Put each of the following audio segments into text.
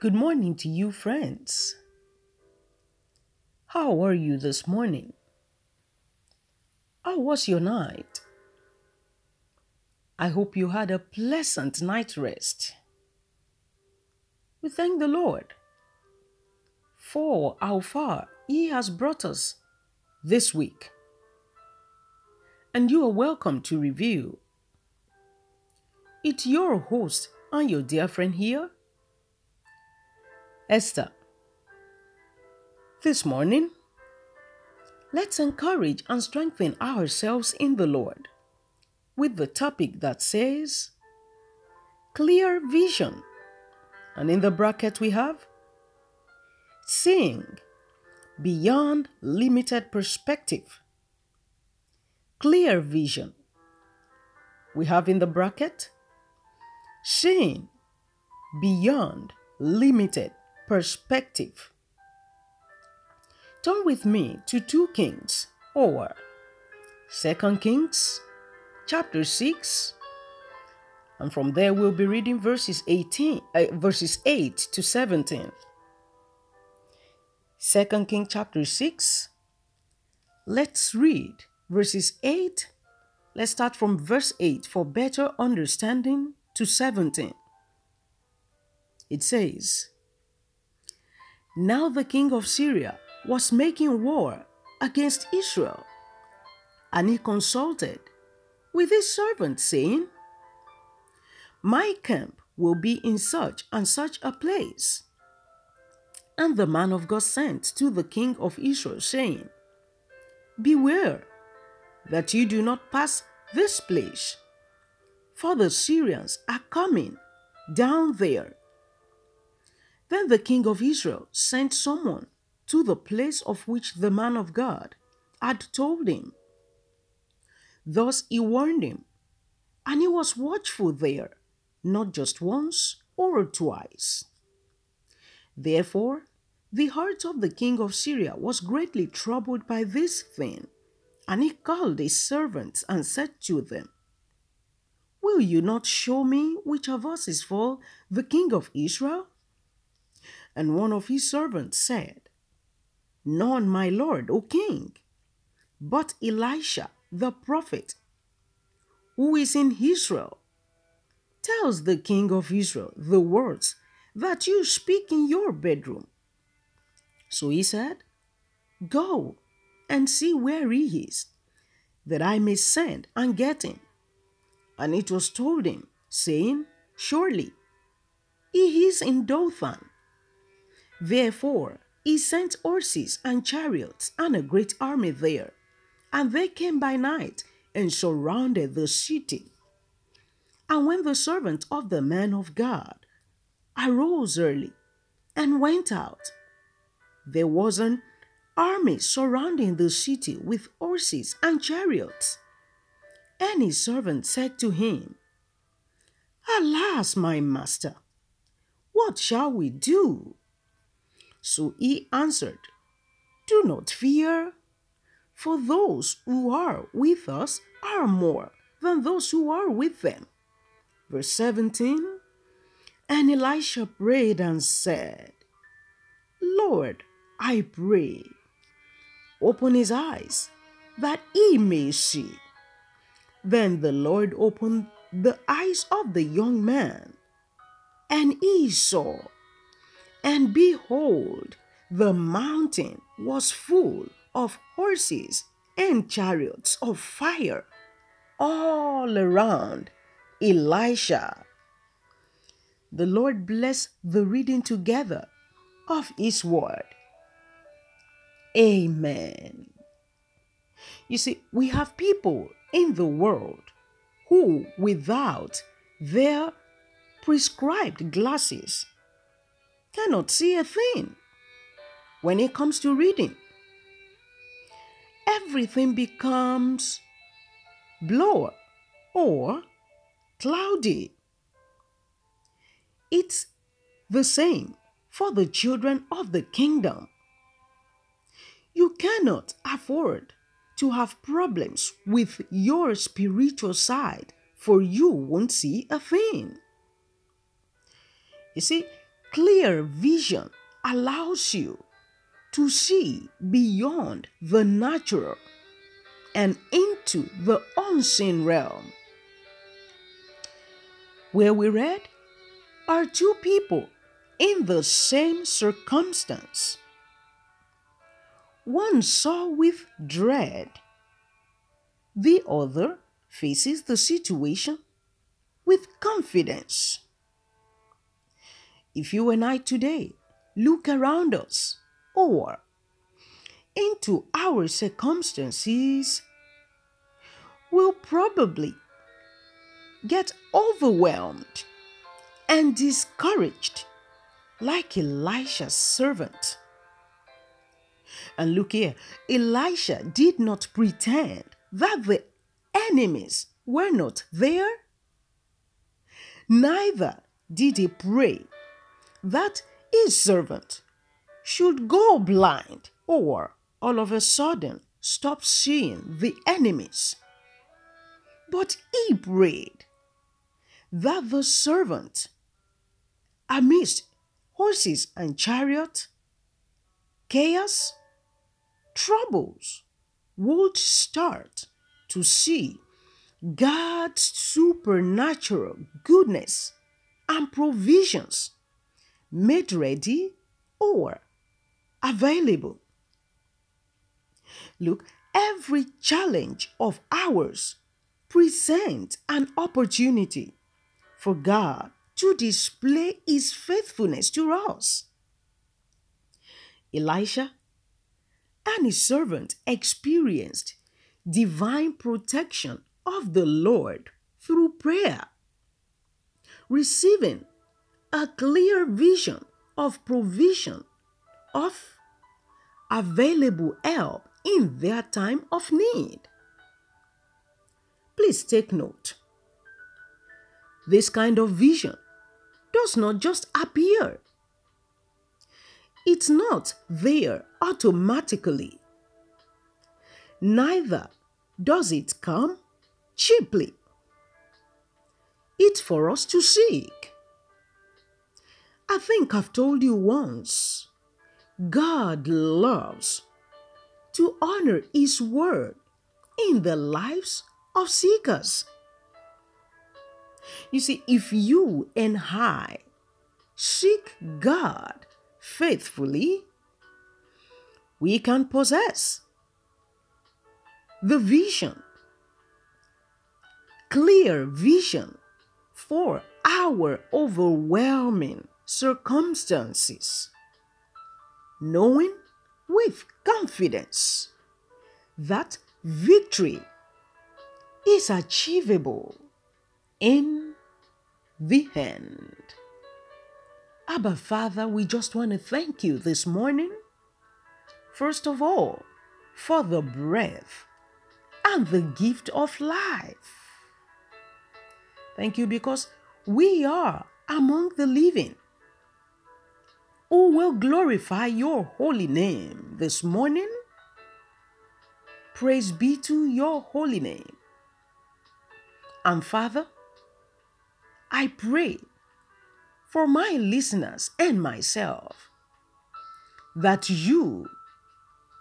Good morning to you, friends. How are you this morning? How was your night? I hope you had a pleasant night rest. We thank the Lord for how far He has brought us this week. And you are welcome to review. It's your host and your dear friend here, Esther. This morning, let's encourage and strengthen ourselves in the Lord with the topic that says clear vision. And in the bracket, we have seeing beyond limited perspective. Clear vision. We have in the bracket seeing beyond limited perspective. Turn with me to 2 Kings or 2 Kings chapter 6 and from there we'll be reading verses 18 uh, verses 8 to 17. 2 King chapter 6 Let's read verses 8 Let's start from verse 8 for better understanding to 17. It says, now the king of Syria was making war against Israel, and he consulted with his servant, saying, My camp will be in such and such a place. And the man of God sent to the king of Israel, saying, Beware that you do not pass this place, for the Syrians are coming down there then the king of Israel sent someone to the place of which the man of God had told him. Thus he warned him, and he was watchful there, not just once or twice. Therefore, the heart of the king of Syria was greatly troubled by this thing, and he called his servants and said to them, Will you not show me which of us is for the king of Israel? And one of his servants said, None, my lord, O king, but Elisha the prophet, who is in Israel, tells the king of Israel the words that you speak in your bedroom. So he said, Go and see where he is, that I may send and get him. And it was told him, saying, Surely he is in Dothan. Therefore, he sent horses and chariots and a great army there. And they came by night and surrounded the city. And when the servant of the man of God arose early and went out, there was an army surrounding the city with horses and chariots. And his servant said to him, Alas, my master, what shall we do? So he answered, Do not fear, for those who are with us are more than those who are with them. Verse 17 And Elisha prayed and said, Lord, I pray, open his eyes that he may see. Then the Lord opened the eyes of the young man, and he saw and behold, the mountain was full of horses and chariots of fire all around Elisha. The Lord bless the reading together of His word. Amen. You see, we have people in the world who, without their prescribed glasses, cannot see a thing when it comes to reading. Everything becomes blur or cloudy. It's the same for the children of the kingdom. You cannot afford to have problems with your spiritual side, for you won't see a thing. You see, Clear vision allows you to see beyond the natural and into the unseen realm. Where we read are two people in the same circumstance. One saw with dread, the other faces the situation with confidence. If you and I today look around us or into our circumstances, we'll probably get overwhelmed and discouraged like Elisha's servant. And look here, Elisha did not pretend that the enemies were not there. Neither did he pray that his servant should go blind or all of a sudden stop seeing the enemies. But he prayed that the servant, amidst horses and chariot, chaos, troubles, would start to see God's supernatural goodness and provisions made ready or available. Look, every challenge of ours presents an opportunity for God to display his faithfulness to us. Elisha and his servant experienced divine protection of the Lord through prayer, receiving a clear vision of provision of available help in their time of need. Please take note. This kind of vision does not just appear. It's not there automatically. Neither does it come cheaply. It's for us to seek. I think I've told you once God loves to honor His word in the lives of seekers. You see, if you and I seek God faithfully, we can possess the vision, clear vision for our overwhelming circumstances, knowing with confidence that victory is achievable in the end. Abba, Father, we just want to thank you this morning, first of all, for the breath and the gift of life. Thank you because we are among the living who will glorify your holy name this morning. Praise be to your holy name. And Father, I pray for my listeners and myself that you,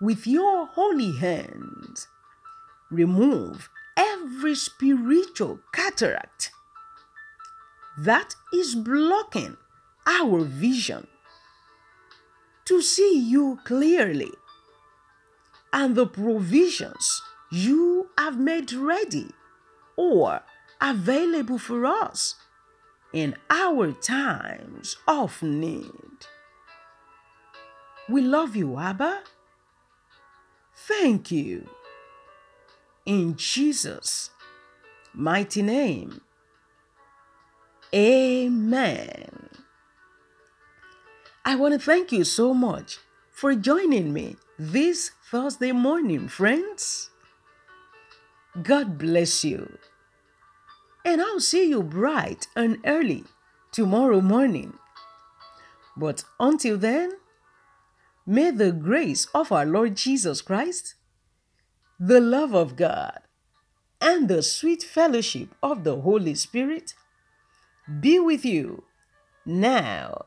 with your holy hands, remove every spiritual cataract that is blocking our vision to see you clearly and the provisions you have made ready or available for us in our times of need. We love you, Abba. Thank you. In Jesus' mighty name. Amen. I want to thank you so much for joining me this Thursday morning, friends. God bless you. And I'll see you bright and early tomorrow morning. But until then, may the grace of our Lord Jesus Christ, the love of God, and the sweet fellowship of the Holy Spirit be with you now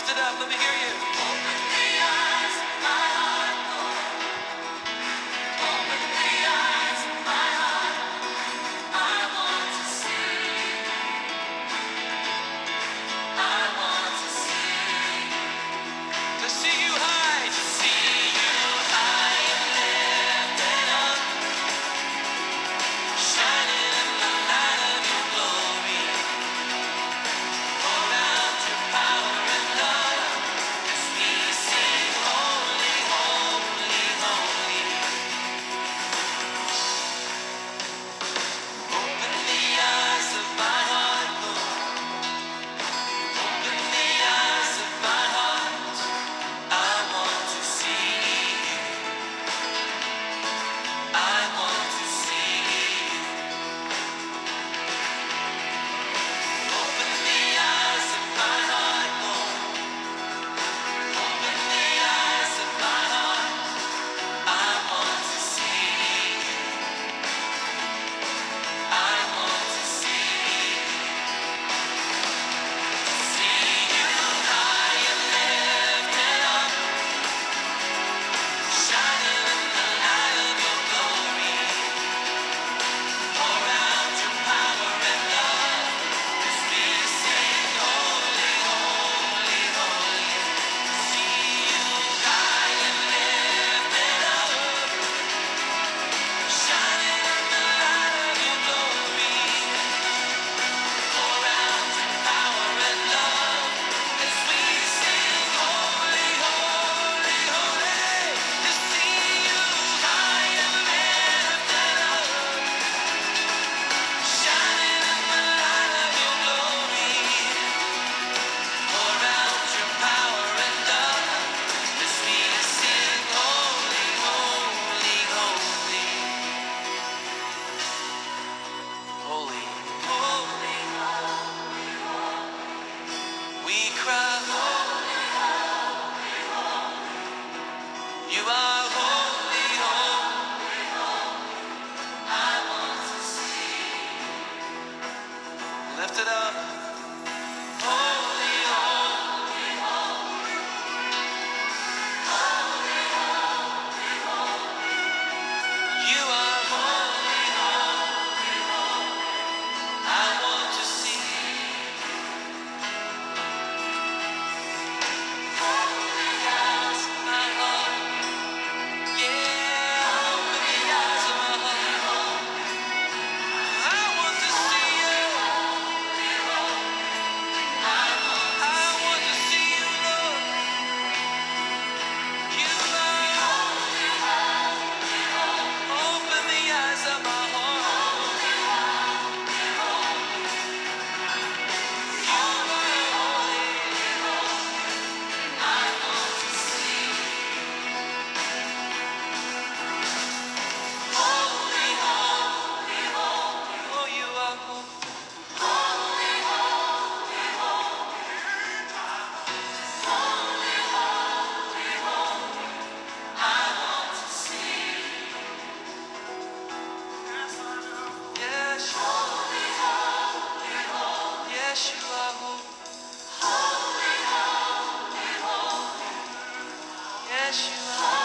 Lift it up. Let me hear you. You are.